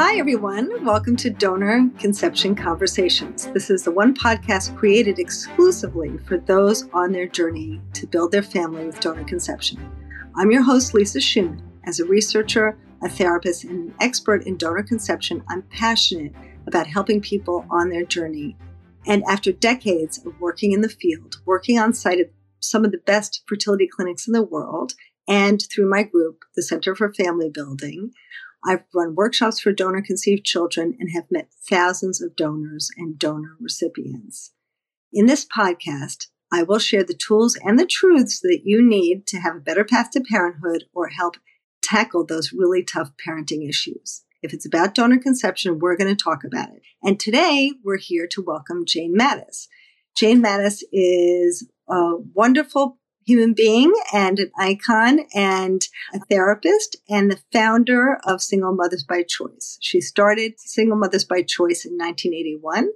Hi, everyone. Welcome to Donor Conception Conversations. This is the one podcast created exclusively for those on their journey to build their family with donor conception. I'm your host, Lisa Schuman. As a researcher, a therapist, and an expert in donor conception, I'm passionate about helping people on their journey. And after decades of working in the field, working on site at some of the best fertility clinics in the world, and through my group, the Center for Family Building, I've run workshops for donor conceived children and have met thousands of donors and donor recipients. In this podcast, I will share the tools and the truths that you need to have a better path to parenthood or help tackle those really tough parenting issues. If it's about donor conception, we're going to talk about it. And today we're here to welcome Jane Mattes. Jane Mattes is a wonderful human being and an icon and a therapist and the founder of Single Mothers by Choice. She started Single Mothers by Choice in 1981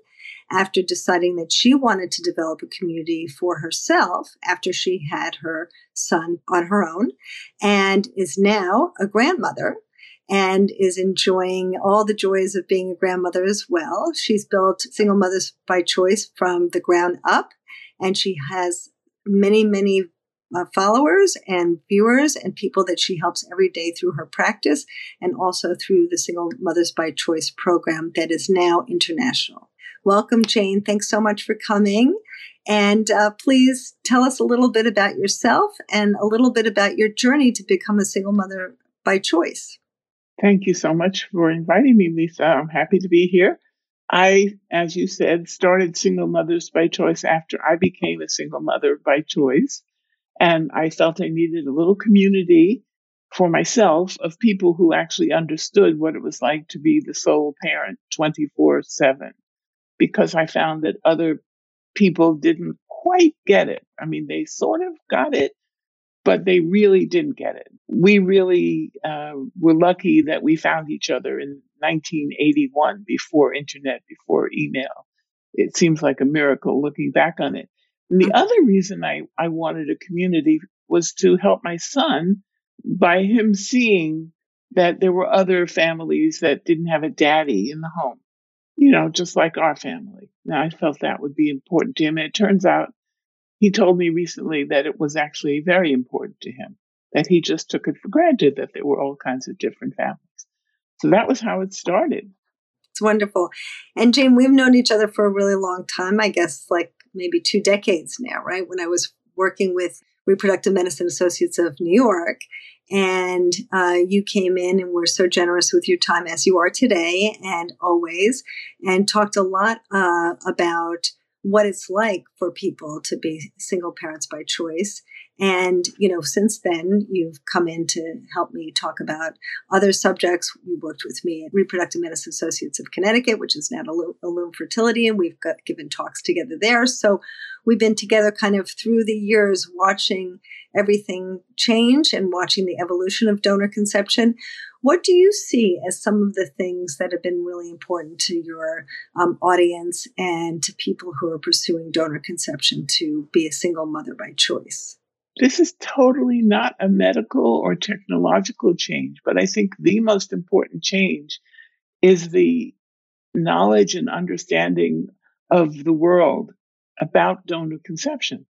after deciding that she wanted to develop a community for herself after she had her son on her own and is now a grandmother and is enjoying all the joys of being a grandmother as well. She's built Single Mothers by Choice from the ground up and she has many, many uh, followers and viewers and people that she helps every day through her practice and also through the Single Mothers by Choice program that is now international. Welcome, Jane. Thanks so much for coming. And uh, please tell us a little bit about yourself and a little bit about your journey to become a single mother by choice. Thank you so much for inviting me, Lisa. I'm happy to be here. I, as you said, started Single Mothers by Choice after I became a single mother by choice. And I felt I needed a little community for myself of people who actually understood what it was like to be the sole parent 24 7 because I found that other people didn't quite get it. I mean, they sort of got it, but they really didn't get it. We really uh, were lucky that we found each other in 1981 before internet, before email. It seems like a miracle looking back on it. And the mm-hmm. other reason I, I wanted a community was to help my son by him seeing that there were other families that didn't have a daddy in the home, you know, just like our family. Now, I felt that would be important to him. And it turns out he told me recently that it was actually very important to him, that he just took it for granted that there were all kinds of different families. So that was how it started. It's wonderful. And Jane, we've known each other for a really long time, I guess, like maybe two decades now, right? When I was working with Reproductive Medicine Associates of New York, and uh, you came in and were so generous with your time as you are today and always, and talked a lot uh, about what it's like for people to be single parents by choice and, you know, since then, you've come in to help me talk about other subjects. You worked with me at Reproductive Medicine Associates of Connecticut, which is now Illume Fertility, and we've got, given talks together there. So we've been together kind of through the years watching everything change and watching the evolution of donor conception. What do you see as some of the things that have been really important to your um, audience and to people who are pursuing donor conception to be a single mother by choice? This is totally not a medical or technological change, but I think the most important change is the knowledge and understanding of the world about donor conception.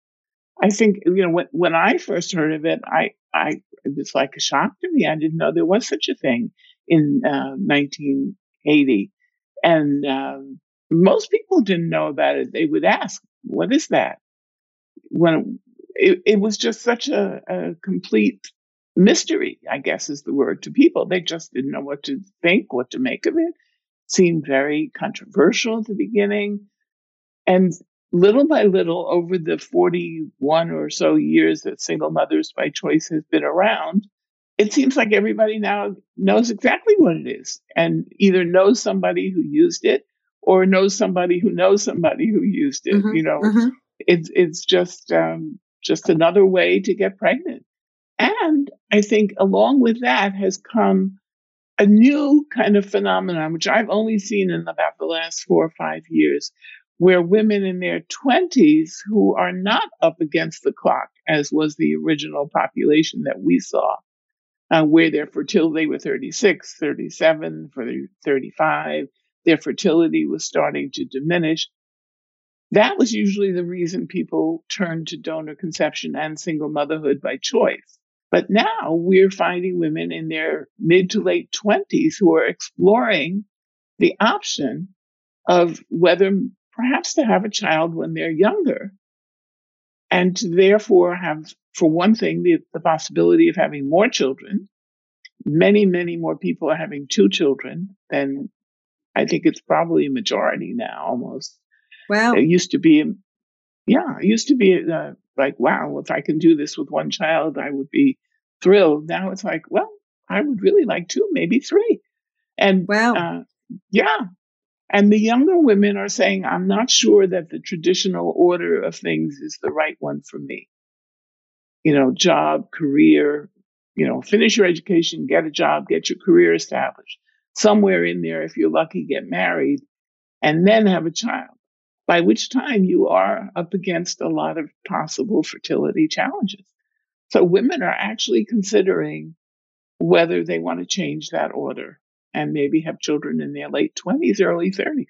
I think, you know, when, when I first heard of it, I, I, it was like a shock to me. I didn't know there was such a thing in uh, 1980. And um, most people didn't know about it. They would ask, what is that? When it, it was just such a, a complete mystery, I guess is the word to people. They just didn't know what to think, what to make of it. Seemed very controversial at the beginning. And little by little, over the 41 or so years that Single Mothers by Choice has been around, it seems like everybody now knows exactly what it is and either knows somebody who used it or knows somebody who knows somebody who used it. Mm-hmm, you know, mm-hmm. it's, it's just, um, just another way to get pregnant. And I think along with that has come a new kind of phenomenon, which I've only seen in about the last four or five years, where women in their 20s who are not up against the clock, as was the original population that we saw, uh, where their fertility were 36, 37, for 35, their fertility was starting to diminish. That was usually the reason people turned to donor conception and single motherhood by choice. But now we're finding women in their mid to late 20s who are exploring the option of whether perhaps to have a child when they're younger and to therefore have, for one thing, the, the possibility of having more children. Many, many more people are having two children than I think it's probably a majority now almost. Wow. It used to be, yeah, it used to be uh, like, wow, if I can do this with one child, I would be thrilled. Now it's like, well, I would really like two, maybe three. And wow. Uh, yeah. And the younger women are saying, I'm not sure that the traditional order of things is the right one for me. You know, job, career, you know, finish your education, get a job, get your career established. Somewhere in there, if you're lucky, get married and then have a child, by which time you are up against a lot of possible fertility challenges. So women are actually considering whether they want to change that order and maybe have children in their late 20s, early 30s.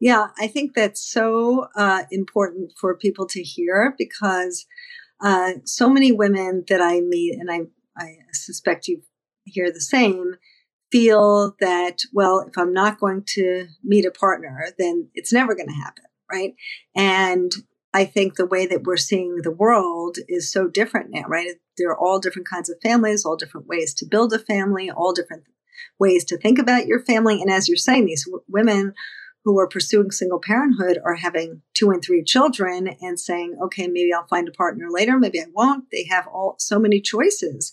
Yeah, I think that's so uh, important for people to hear because uh, so many women that I meet, and I, I suspect you hear the same, feel that, well, if I'm not going to meet a partner, then it's never going to happen, right? And I think the way that we're seeing the world is so different now, right? There are all different kinds of families, all different ways to build a family, all different ways to think about your family. And as you're saying, these w- women who are pursuing single parenthood are having two and three children and saying, okay, maybe I'll find a partner later, maybe I won't. They have all so many choices.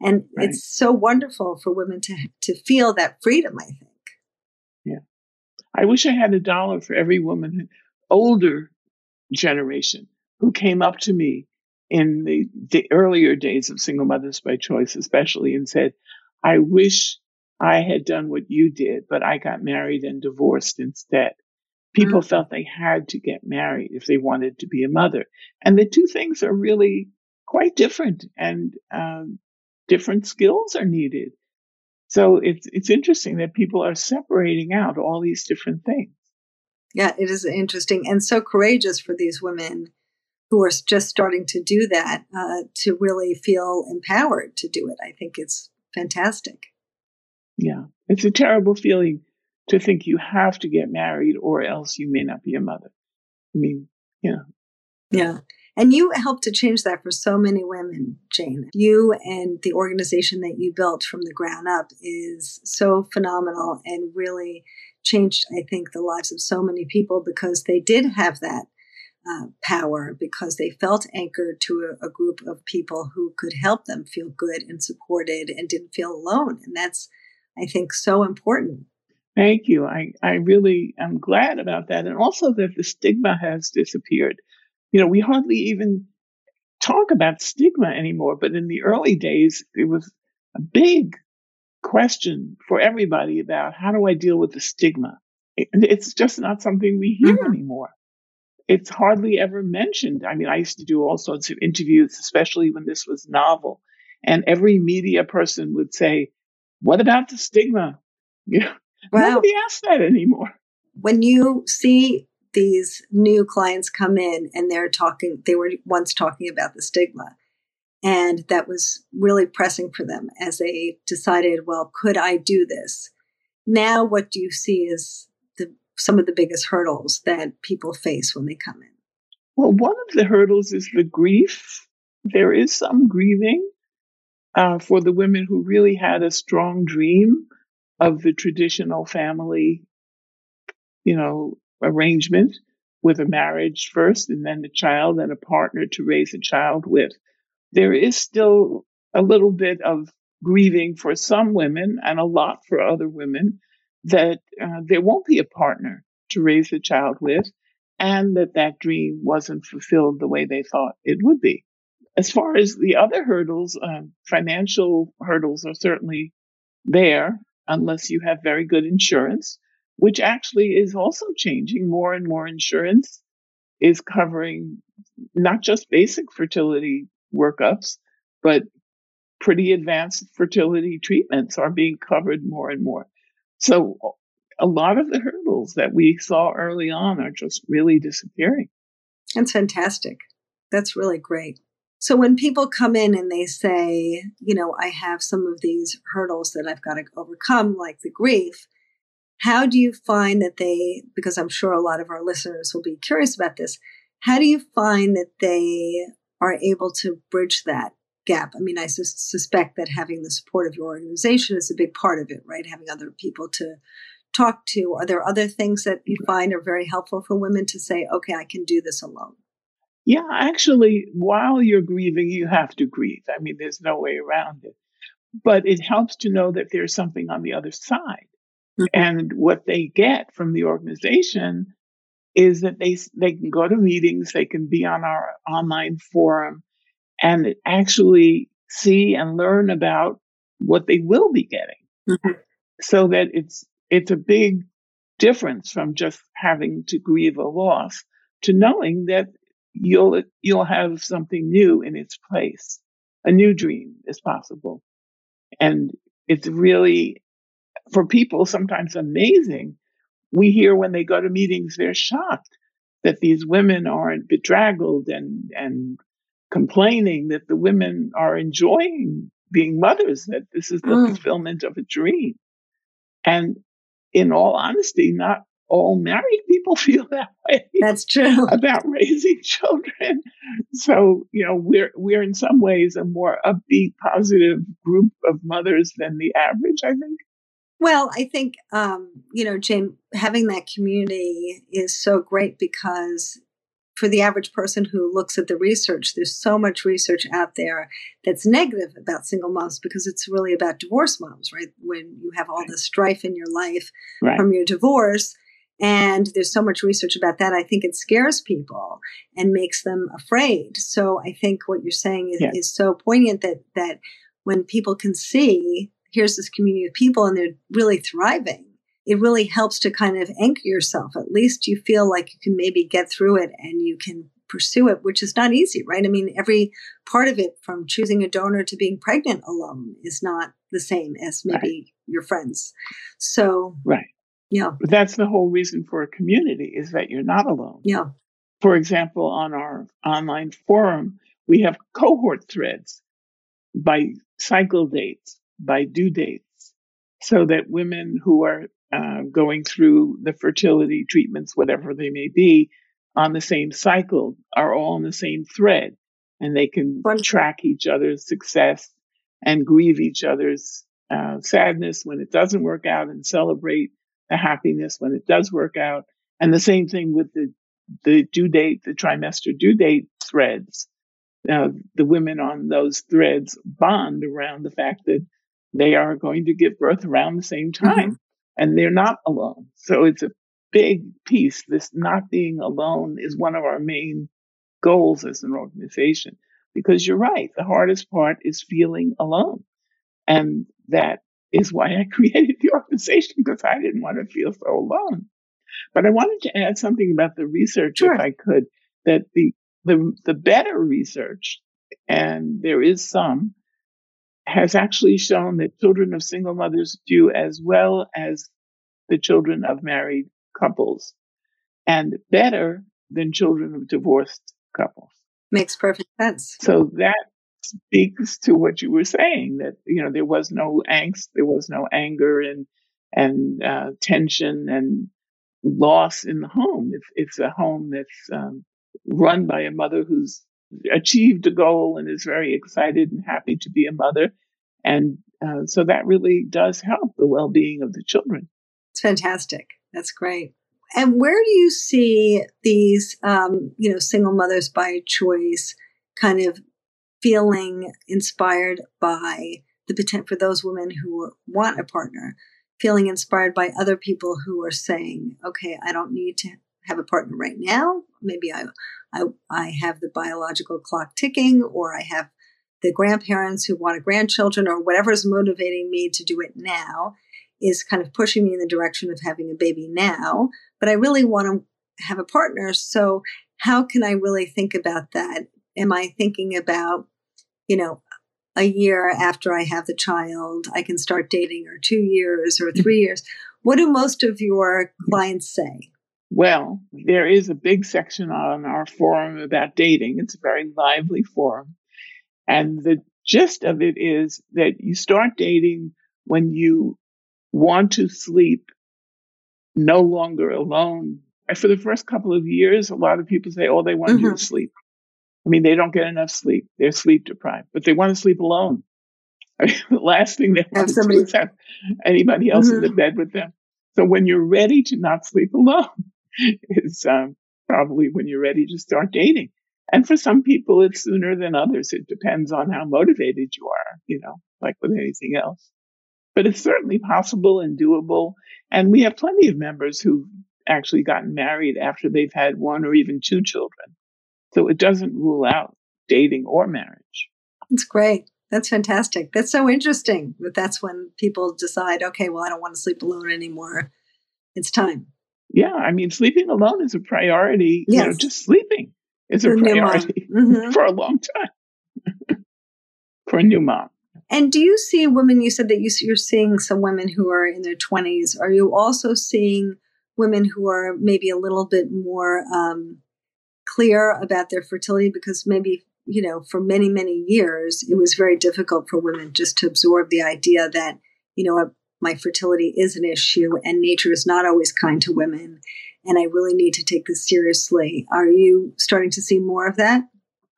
And right. it's so wonderful for women to to feel that freedom, I think. Yeah. I wish I had a dollar for every woman older generation who came up to me in the, the earlier days of single mothers by choice, especially, and said, I wish I had done what you did, but I got married and divorced instead. People mm-hmm. felt they had to get married if they wanted to be a mother. And the two things are really quite different and um, different skills are needed. So it's, it's interesting that people are separating out all these different things. Yeah, it is interesting and so courageous for these women who are just starting to do that uh, to really feel empowered to do it. I think it's fantastic. Yeah, it's a terrible feeling to think you have to get married or else you may not be a mother. I mean, yeah. Yeah. And you helped to change that for so many women, Jane. You and the organization that you built from the ground up is so phenomenal and really changed, I think, the lives of so many people because they did have that uh, power because they felt anchored to a, a, group of people who could help them feel good and supported and didn't feel alone. And that's I think, so important. Thank you. I, I really am glad about that. And also that the stigma has disappeared. You know, we hardly even talk about stigma anymore, but in the early days, it was a big question for everybody about how do I deal with the stigma? It, it's just not something we hear mm-hmm. anymore. It's hardly ever mentioned. I mean, I used to do all sorts of interviews, especially when this was novel. And every media person would say, what about the stigma? You know, wow. nobody asks that anymore. When you see these new clients come in and they're talking, they were once talking about the stigma. And that was really pressing for them as they decided, well, could I do this? Now, what do you see is the, some of the biggest hurdles that people face when they come in? Well, one of the hurdles is the grief. There is some grieving uh, for the women who really had a strong dream of the traditional family, you know, arrangement with a marriage first and then a child and a partner to raise a child with. There is still a little bit of grieving for some women and a lot for other women that uh, there won't be a partner to raise a child with and that that dream wasn't fulfilled the way they thought it would be. As far as the other hurdles, um, financial hurdles are certainly there unless you have very good insurance, which actually is also changing. More and more insurance is covering not just basic fertility workups, but pretty advanced fertility treatments are being covered more and more. So a lot of the hurdles that we saw early on are just really disappearing. That's fantastic. That's really great. So when people come in and they say, you know, I have some of these hurdles that I've got to overcome, like the grief, how do you find that they, because I'm sure a lot of our listeners will be curious about this, how do you find that they are able to bridge that gap? I mean, I su- suspect that having the support of your organization is a big part of it, right? Having other people to talk to. Are there other things that you find are very helpful for women to say, okay, I can do this alone? Yeah, actually, while you're grieving, you have to grieve. I mean, there's no way around it. But it helps to know that there's something on the other side. Mm-hmm. And what they get from the organization is that they they can go to meetings, they can be on our online forum, and actually see and learn about what they will be getting, mm-hmm. so that it's it's a big difference from just having to grieve a loss to knowing that you'll you'll have something new in its place. A new dream is possible. And it's really for people sometimes amazing. We hear when they go to meetings, they're shocked that these women aren't bedraggled and and complaining that the women are enjoying being mothers, that this is the mm. fulfillment of a dream. And in all honesty, not all married people feel that way. That's true about raising children. So you know we're we're in some ways a more upbeat, positive group of mothers than the average. I think. Well, I think um, you know, Jane, having that community is so great because for the average person who looks at the research, there's so much research out there that's negative about single moms because it's really about divorce moms, right? When you have all this strife in your life right. from your divorce, and there's so much research about that. I think it scares people and makes them afraid. So I think what you're saying is, is so poignant that that when people can see here's this community of people and they're really thriving, it really helps to kind of anchor yourself. At least you feel like you can maybe get through it and you can pursue it, which is not easy, right? I mean, every part of it from choosing a donor to being pregnant alone is not the same as maybe right. your friends. So, right. Yeah. But that's the whole reason for a community is that you're not alone. Yeah. For example, on our online forum, we have cohort threads by cycle dates, by due dates, so that women who are uh, going through the fertility treatments, whatever they may be, on the same cycle are all on the same thread and they can track each other's success and grieve each other's uh, sadness when it doesn't work out and celebrate the happiness when it does work out. And the same thing with the, the due date, the trimester due date threads. Now, the women on those threads bond around the fact that they are going to give birth around the same mm-hmm. time mm-hmm. and they're not alone. So it's a big piece. This not being alone is one of our main goals as an organization because you're right. The hardest part is feeling alone. And that is why I created the organization because I didn't want to feel so alone. But I wanted to add something about the research, sure. if I could, that the, the, the better research, and there is some, has actually shown that children of single mothers do as well as the children of married couples and better than children of divorced couples. Makes perfect sense. So that speaks to what you were saying that you know there was no angst, there was no anger and and uh, tension and loss in the home. It's it's a home that's um, run by a mother who's achieved a goal and is very excited and happy to be a mother, and uh, so that really does help the well-being of the children. It's fantastic. That's great. And where do you see these, um, you know, single mothers by choice kind of feeling inspired by the potential for those women who want a partner, feeling inspired by other people who are saying, okay, I don't need to have a partner right now. Maybe I, I, I have the biological clock ticking, or I have the grandparents who want a grandchildren, or whatever is motivating me to do it now is kind of pushing me in the direction of having a baby now. But I really want to have a partner. So, how can I really think about that am I thinking about, you know, a year after I have the child, I can start dating, or two years, or mm-hmm. three years. What do most of your clients say? Well, there is a big section on our forum about dating. It's a very lively forum. And the gist of it is that you start dating when you want to sleep no longer alone. And for the first couple of years, a lot of people say, oh, they want mm-hmm. you to sleep. I mean, they don't get enough sleep. They're sleep deprived, but they want to sleep alone. I mean, the last thing they want to do is have anybody else mm-hmm. in the mm-hmm. bed with them. So when you're ready to not sleep alone is um, probably when you're ready to start dating. And for some people, it's sooner than others. It depends on how motivated you are, you know, like with anything else. But it's certainly possible and doable. And we have plenty of members who've actually gotten married after they've had one or even two children. So it doesn't rule out dating or marriage. That's great. That's fantastic. That's so interesting. that that's when people decide, okay, well, I don't want to sleep alone anymore. It's time. Yeah, I mean, sleeping alone is a priority. Yes. You know, just sleeping is a priority mm-hmm. for a long time for a new mom. And do you see women? You said that you, you're seeing some women who are in their 20s. Are you also seeing women who are maybe a little bit more um, clear about their fertility because maybe you know for many many years it was very difficult for women just to absorb the idea that you know my fertility is an issue and nature is not always kind to women. And i really need to take this seriously. Are you starting to see more of that?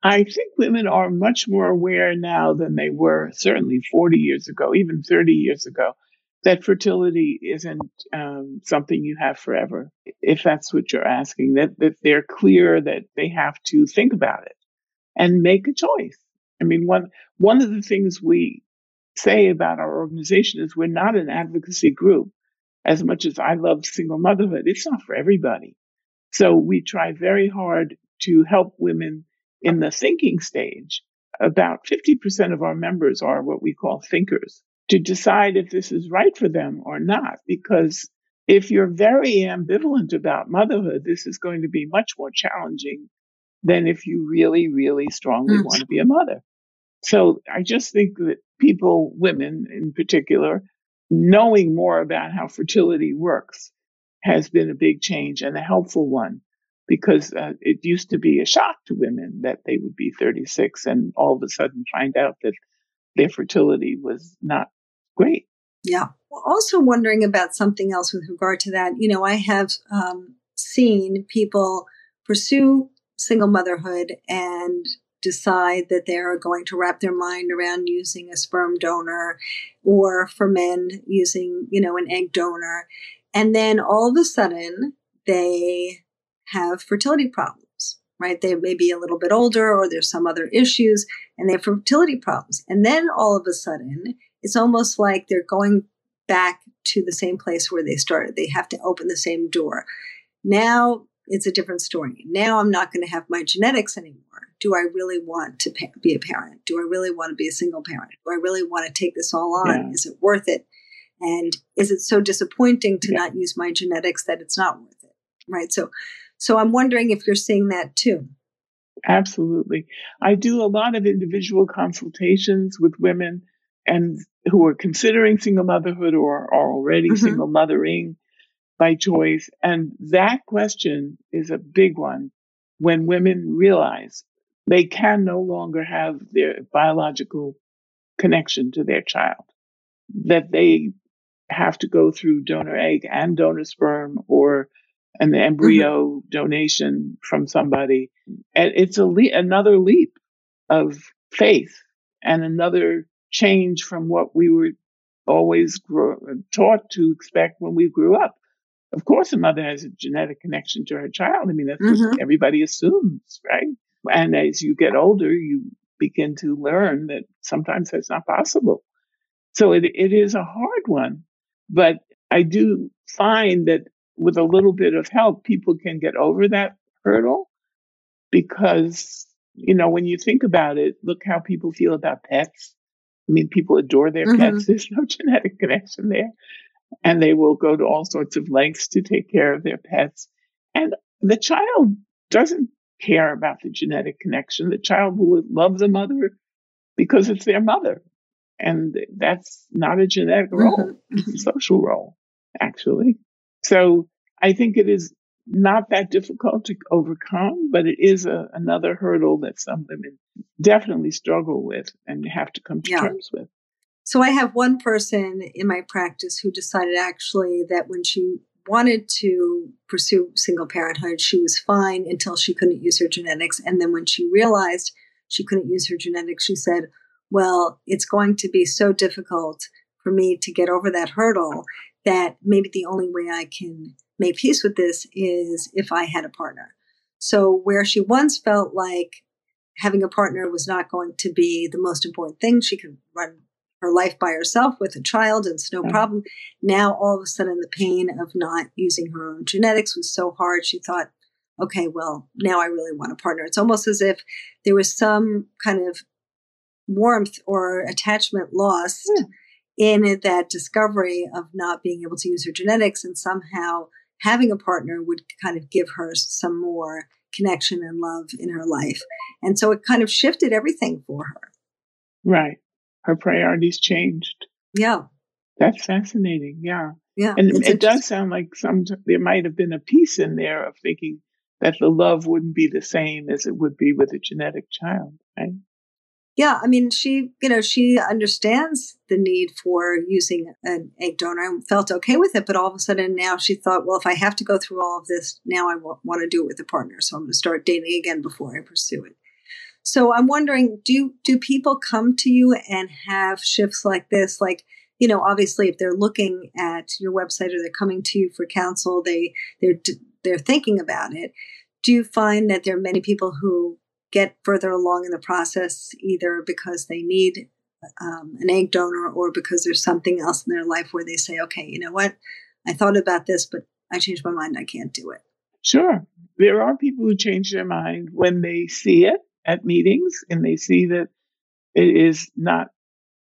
I think women are much more aware now than they were certainly 40 years ago even 30 years ago that fertility isn't um, something you have forever, if that's what you're asking, that, that they're clear that they have to think about it and make a choice. I mean, one, one of the things we say about our organization is we're not an advocacy group. As much as I love single motherhood, it's not for everybody. So we try very hard to help women in the thinking stage. About 50% of our members are what we call thinkers to decide if this is right for them or not. Because if you're very ambivalent about motherhood, this is going to be much more challenging than if you really, really strongly mm. want to be a mother. So I just think that people, women in particular, knowing more about how fertility works has been a big change and a helpful one because uh, it used to be a shock to women that they would be 36 and all of a sudden find out that their fertility was not great. Yeah. Also wondering about something else with regard to that. You know, I have um, seen people pursue single motherhood and decide that they're going to wrap their mind around using a sperm donor or for men using, you know, an egg donor. And then all of a sudden they have fertility problems, right? They may be a little bit older or there's some other issues and they have fertility problems. And then all of a sudden it's almost like they're going back to the same place where they started. They have to open the same door. Now it's a different story. Now I'm not going to have my genetics anymore. Do I really want to be a parent? Do I really want to be a single parent? Do I really want to take this all on? Yeah. Is it worth it? And is it so disappointing to yeah. not use my genetics that it's not worth it? Right. So, so I'm wondering if you're seeing that too. Absolutely. I do a lot of individual consultations with women and who are considering single motherhood or are already mm-hmm. single mothering by choice. And that question is a big one when women realize they can no longer have their biological connection to their child, that they have to go through donor egg and donor sperm or an embryo mm-hmm. donation from somebody. And it's a le- another leap of faith and another change from what we were always grow, taught to expect when we grew up. Of course, a mother has a genetic connection to her child. I mean, that's mm-hmm. what everybody assumes, right? And as you get older, you begin to learn that sometimes that's not possible. So it, it is a hard one, but I do find that with a little bit of help, people can get over that hurdle because, you know, when you think about it, look how people feel about pets. I mean, people adore their mm-hmm. pets. There's no genetic connection there. And they will go to all sorts of lengths to take care of their pets. And the child doesn't care about the genetic connection. The child will love the mother because it's their mother. And that's not a genetic role, mm-hmm. it's a social role, actually. So I think it is not that difficult to overcome, but it is a, another hurdle that some women definitely struggle with and have to come to yeah. terms with. So I have one person in my practice who decided actually that when she wanted to pursue single parenthood, she was fine until she couldn't use her genetics. And then when she realized she couldn't use her genetics, she said, Well, it's going to be so difficult for me to get over that hurdle that maybe the only way I can make peace with this is if I had a partner. So, where she once felt like having a partner was not going to be the most important thing, she could run her life by herself with a child and it's no mm-hmm. problem. Now, all of a sudden, the pain of not using her own genetics was so hard. She thought, okay, well, now I really want a partner. It's almost as if there was some kind of warmth or attachment lost in that discovery of not being able to use her genetics and somehow having a partner would kind of give her some more connection and love in her life. And so it kind of shifted everything for her. Right. Her priorities changed. Yeah. That's fascinating. Yeah. Yeah. And it does sound like some there might have been a piece in there of thinking that the love wouldn't be the same as it would be with a genetic child, right? yeah, I mean, she, you know, she understands the need for using an egg donor and felt okay with it. But all of a sudden now she thought, well, if I have to go through all of this, now I want to do it with a partner. So I'm going to start dating again before I pursue it. So I'm wondering, do do people come to you and have shifts like this? Like, you know, obviously, if they're looking at your website or they're coming to you for counsel, they they're they're thinking about it. Do you find that there are many people who get further along in the process either because they need um, an egg donor or because there's something else in their life where they say, okay, you know what? I thought about this, but I changed my mind. I can't do it. Sure. There are people who change their mind when they see it at meetings and they see that it is not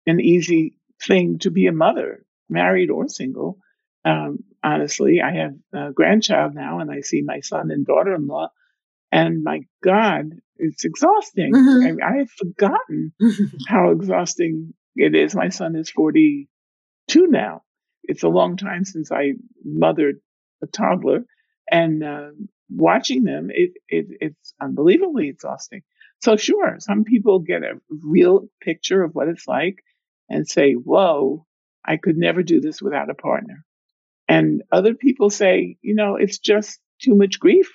an easy thing to be a mother, married or single. Um, honestly, I have a grandchild now and I see my son and daughter in law and my God, it's exhausting. Mm-hmm. I, I had forgotten how exhausting it is. My son is 42 now. It's a long time since I mothered a toddler. And uh, watching them, it, it, it's unbelievably exhausting. So, sure, some people get a real picture of what it's like and say, Whoa, I could never do this without a partner. And other people say, You know, it's just too much grief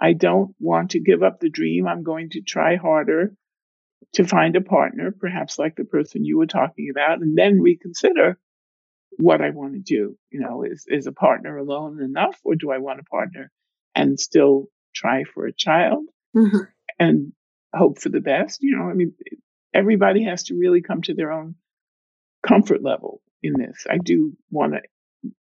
I don't want to give up the dream. I'm going to try harder to find a partner, perhaps like the person you were talking about, and then reconsider what I want to do. You know, is, is a partner alone enough, or do I want a partner and still try for a child mm-hmm. and hope for the best? You know, I mean, everybody has to really come to their own comfort level in this. I do want to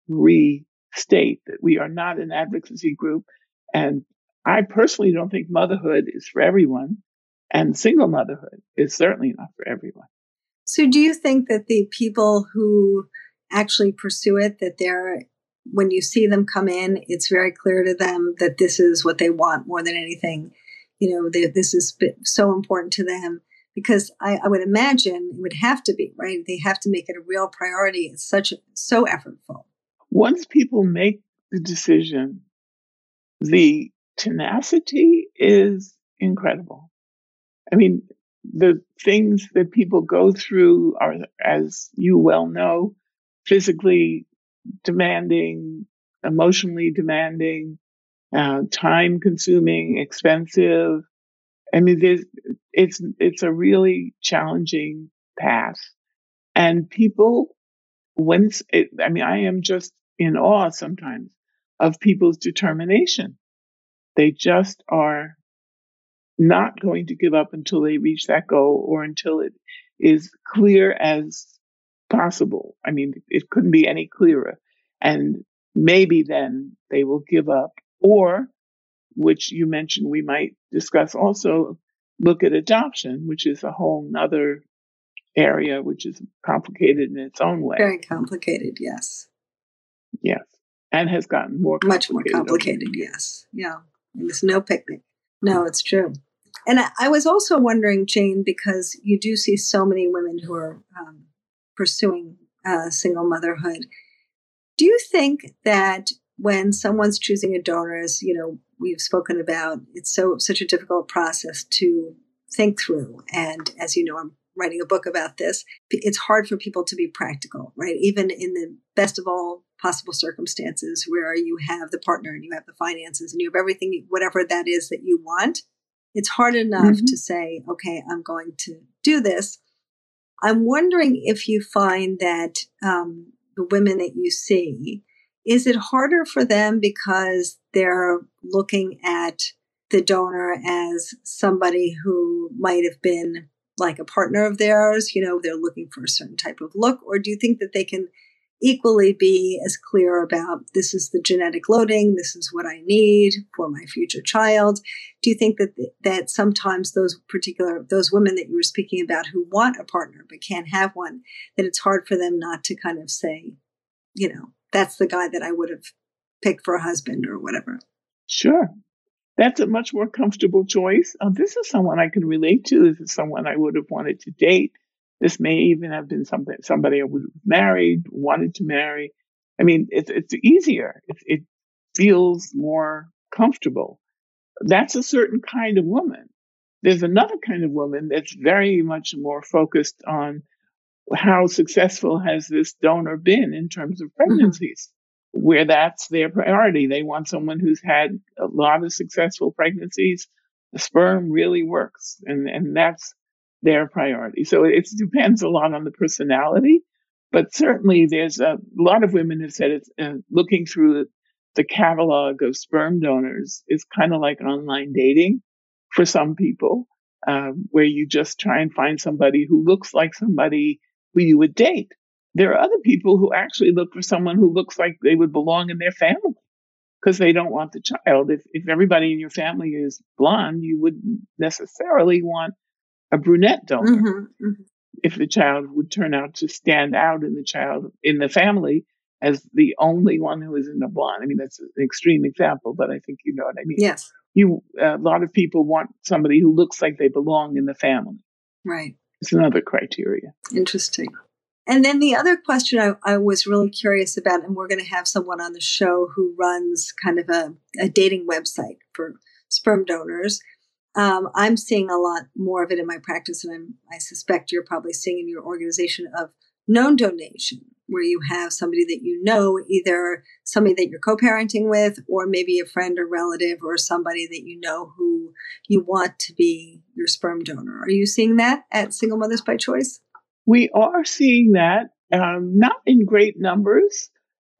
restate that we are not an advocacy group and I personally don't think motherhood is for everyone, and single motherhood is certainly not for everyone. So, do you think that the people who actually pursue it, that they're, when you see them come in, it's very clear to them that this is what they want more than anything? You know, this is so important to them because I, I, would imagine it would have to be right. They have to make it a real priority. It's such so effortful. Once people make the decision, the tenacity is incredible. I mean, the things that people go through are, as you well know, physically demanding, emotionally demanding, uh, time consuming, expensive. I mean, it's, it's a really challenging path. And people, when it, I mean, I am just in awe sometimes of people's determination they just are not going to give up until they reach that goal or until it is clear as possible. I mean, it couldn't be any clearer. And maybe then they will give up or which you mentioned we might discuss also look at adoption, which is a whole nother area, which is complicated in its own way. Very complicated, yes. Yes. And has gotten more much more complicated, yes. Yeah. It's no picnic. No, it's true. And I, I, was also wondering, Jane, because you do see so many women who are um, pursuing uh, single motherhood. Do you think that when someone's choosing a donor, as you know, we've spoken about, it's so such a difficult process to think through. And as you know, I'm writing a book about this. It's hard for people to be practical, right? Even in the best of all possible circumstances where you have the partner and you have the finances and you have everything, whatever that is that you want, it's hard enough mm-hmm. to say, okay, I'm going to do this. I'm wondering if you find that um, the women that you see, is it harder for them because they're looking at the donor as somebody who might have been like a partner of theirs? You know, they're looking for a certain type of look, or do you think that they can equally be as clear about this is the genetic loading, this is what I need for my future child? Do you think that that sometimes those particular those women that you were speaking about who want a partner but can't have one, that it's hard for them not to kind of say, you know, that's the guy that I would have picked for a husband or whatever? Sure. That's a much more comfortable choice. Oh, this is someone I can relate to. This is someone I would have wanted to date. This may even have been something somebody I would have married, wanted to marry. I mean, it's it's easier. It, it feels more comfortable. That's a certain kind of woman. There's another kind of woman that's very much more focused on how successful has this donor been in terms of mm-hmm. pregnancies, mm-hmm. where that's their priority. They want someone who's had a lot of successful pregnancies. The sperm really works, and and that's their priority. So it depends a lot on the personality, but certainly there's a, lot of women have said it's uh, looking through the, the catalog of sperm donors is kind of like online dating for some people, um, where you just try and find somebody who looks like somebody who you would date. There are other people who actually look for someone who looks like they would belong in their family because they don't want the child. If, if everybody in your family is blonde, you wouldn't necessarily want a brunette donor. Mm-hmm, mm-hmm. If the child would turn out to stand out in the child in the family as the only one who is in a blonde. I mean, that's an extreme example, but I think you know what I mean. Yes. You, a lot of people want somebody who looks like they belong in the family. Right. It's another criteria. Interesting. And then the other question I, I, was really curious about, and we're going to have someone on the show who runs kind of a, a dating website for sperm donors um, I'm seeing a lot more of it in my practice, and I'm, I suspect you're probably seeing in your organization of known donation, where you have somebody that you know, either somebody that you're co-parenting with, or maybe a friend or relative, or somebody that you know who you want to be your sperm donor. Are you seeing that at Single Mothers by Choice? We are seeing that, um, not in great numbers.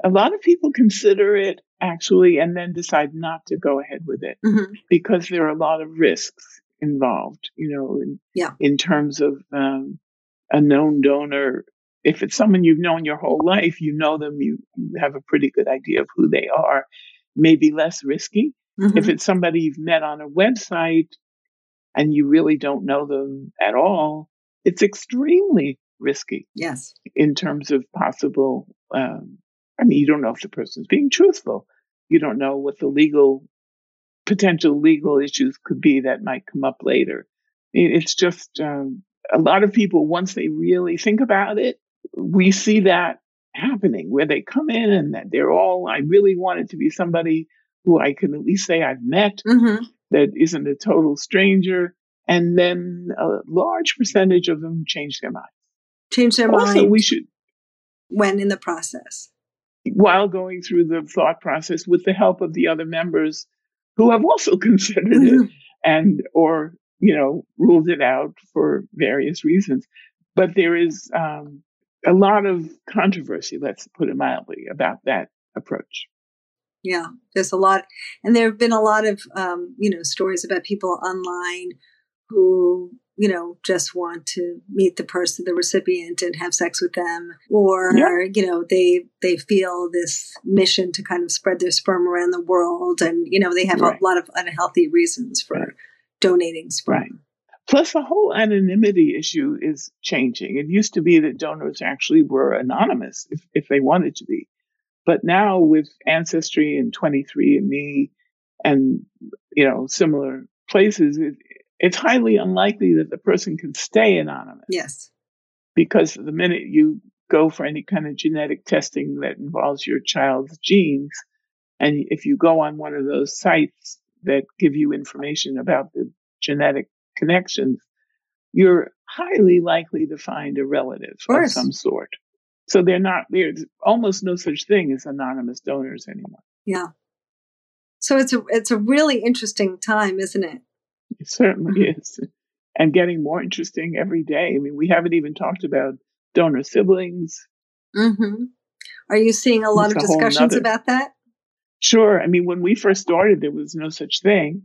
A lot of people consider it actually and then decide not to go ahead with it mm-hmm. because there are a lot of risks involved, you know, in, yeah. in terms of um, a known donor. If it's someone you've known your whole life, you know them, you, you have a pretty good idea of who they are, maybe less risky. Mm-hmm. If it's somebody you've met on a website and you really don't know them at all, it's extremely risky. Yes. In terms of possible um, I mean, you don't know if the person's being truthful. You don't know what the legal, potential legal issues could be that might come up later. It's just um, a lot of people, once they really think about it, we see that happening where they come in and that they're all, I really wanted to be somebody who I can at least say I've met mm-hmm. that isn't a total stranger. And then a large percentage of them change their minds. Change their also, mind. we should. When in the process while going through the thought process with the help of the other members who have also considered mm-hmm. it and or you know ruled it out for various reasons but there is um, a lot of controversy let's put it mildly about that approach yeah there's a lot and there have been a lot of um, you know stories about people online who you know, just want to meet the person, the recipient, and have sex with them, or yeah. you know, they they feel this mission to kind of spread their sperm around the world, and you know, they have right. a lot of unhealthy reasons for right. donating sperm. Right. Plus, the whole anonymity issue is changing. It used to be that donors actually were anonymous if, if they wanted to be. But now with Ancestry and 23andMe and, you know, similar places, it, it's highly unlikely that the person can stay anonymous. Yes. Because the minute you go for any kind of genetic testing that involves your child's genes, and if you go on one of those sites that give you information about the genetic connections, you're highly likely to find a relative of, of some sort. So they're not, there's almost no such thing as anonymous donors anymore. Yeah. So it's a, it's a really interesting time, isn't it? It certainly mm-hmm. is. And getting more interesting every day. I mean, we haven't even talked about donor siblings. Mm-hmm. Are you seeing a lot it's of discussions about that? Sure. I mean, when we first started, there was no such thing.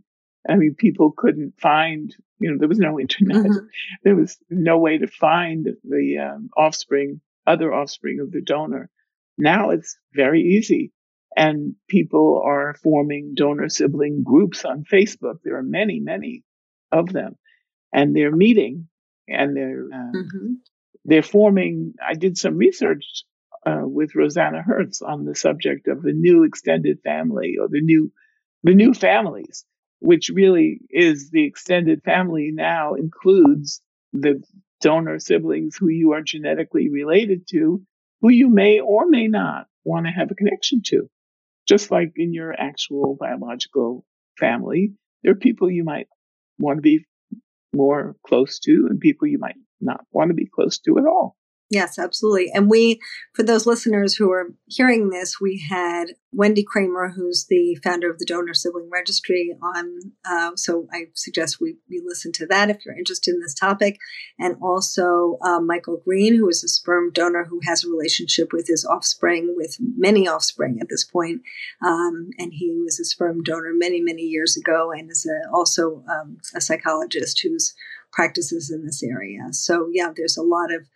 I mean, people couldn't find, you know, there was no internet. Mm-hmm. There was no way to find the um, offspring, other offspring of the donor. Now it's very easy. And people are forming donor sibling groups on Facebook. There are many, many of them. And they're meeting and they're, um, mm-hmm. they're forming. I did some research uh, with Rosanna Hertz on the subject of the new extended family or the new, the new families which really is the extended family now includes the donor siblings who you are genetically related to, who you may or may not want to have a connection to. Just like in your actual biological family, there are people you might want to be more close to and people you might not want to be close to at all. Yes, absolutely. And we, for those listeners who are hearing this, we had Wendy Kramer, who's the founder of the Donor Sibling Registry, on. Uh, so I suggest we, we listen to that if you're interested in this topic. And also uh, Michael Green, who is a sperm donor who has a relationship with his offspring, with many offspring at this point. Um, and he was a sperm donor many, many years ago and is a, also um, a psychologist who's practices in this area. So yeah, there's a lot of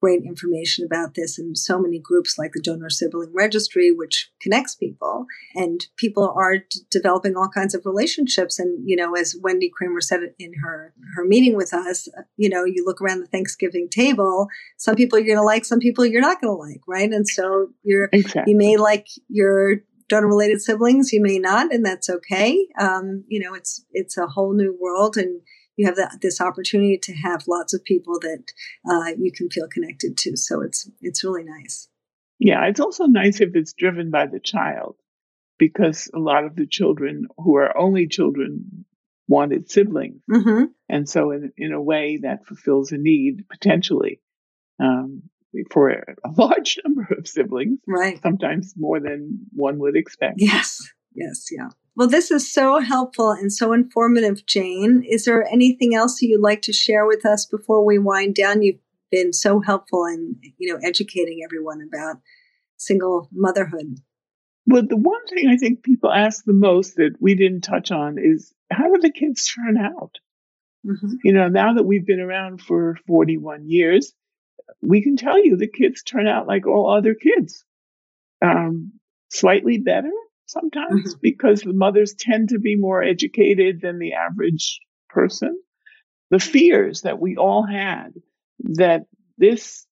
great information about this and so many groups like the donor sibling registry which connects people. And people are d- developing all kinds of relationships. And you know as wendy kramer said in her her meeting with us uh, you know you look around the thanksgiving table some people you're going to like some people you're not going to like right? And so you're exactly. you may like your donor related siblings you may not and that's okay. Um, you know it's it's a whole new world. And you have that, this opportunity to have lots of people that uh, you can feel connected to. So it's it's really nice. Yeah, it's also nice if it's driven by the child, because a lot of the children who are only children wanted siblings, mm-hmm. and so in in a way that fulfills a need potentially. Um, for a large number of siblings, right? Sometimes more than one would expect. Yes, yes, yeah. Well, this is so helpful and so informative, Jane. Is there anything else you'd like to share with us before we wind down? You've been so helpful in, you know, educating everyone about single motherhood. Well, the one thing I think people ask the most that we didn't touch on is how do the kids turn out? Mm-hmm. You know, now that we've been around for 41 years, we can tell you the kids turn out like all other kids. Um, slightly better, sometimes mm-hmm. because the mothers tend to be more educated than the average person. The fears that we all had that this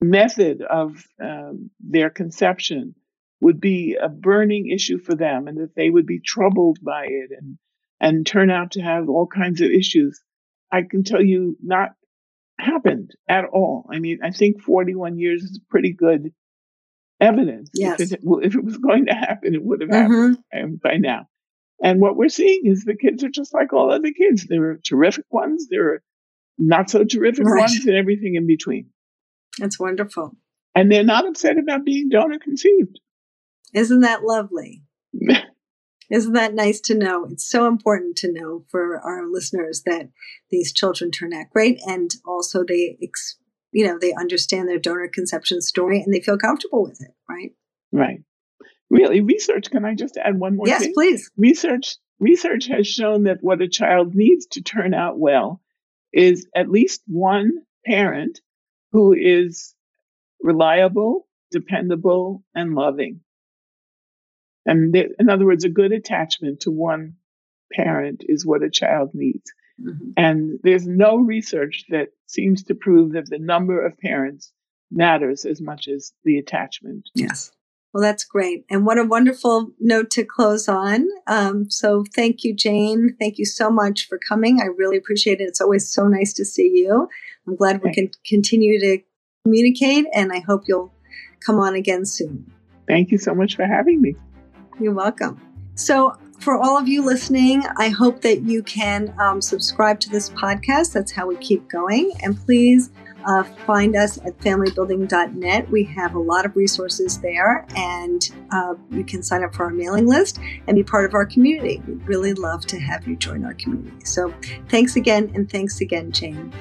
method of um, their conception would be a burning issue for them and that they would be troubled by it and, and turn out to have all kinds of issues. I can tell you not happened at all. I mean, I think 41 years is pretty good evidence. Yes. If it, if it was going to happen, it would have happened mm-hmm. by now. And what we're seeing is the kids are just like all other kids. There are terrific ones, there are not so terrific right. ones, and everything in between. That's wonderful. And they're not upset about being donor conceived. Isn't that lovely? Isn't that nice to know? It's so important to know for our listeners that these children turn out great and also they ex- you know, they understand their donor conception story and they feel comfortable with it, right? Right. Really, research, can I just add one more yes, thing? please. Research research has shown that what a child needs to turn out well is at least one parent who is reliable, dependable, and loving. And in other words, a good attachment to one parent is what a child needs. Mm-hmm. And there's no research that seems to prove that the number of parents matters as much as the attachment. Yes. Well, that's great. And what a wonderful note to close on. Um, so thank you, Jane. Thank you so much for coming. I really appreciate it. It's always so nice to see you. I'm glad we can continue to communicate, and I hope you'll come on again soon. Thank you so much for having me. You're welcome. So, for all of you listening, I hope that you can um, subscribe to this podcast. That's how we keep going. And please uh, find us at familybuilding.net. We have a lot of resources there, and uh, you can sign up for our mailing list and be part of our community. We'd really love to have you join our community. So, thanks again, and thanks again, Jane.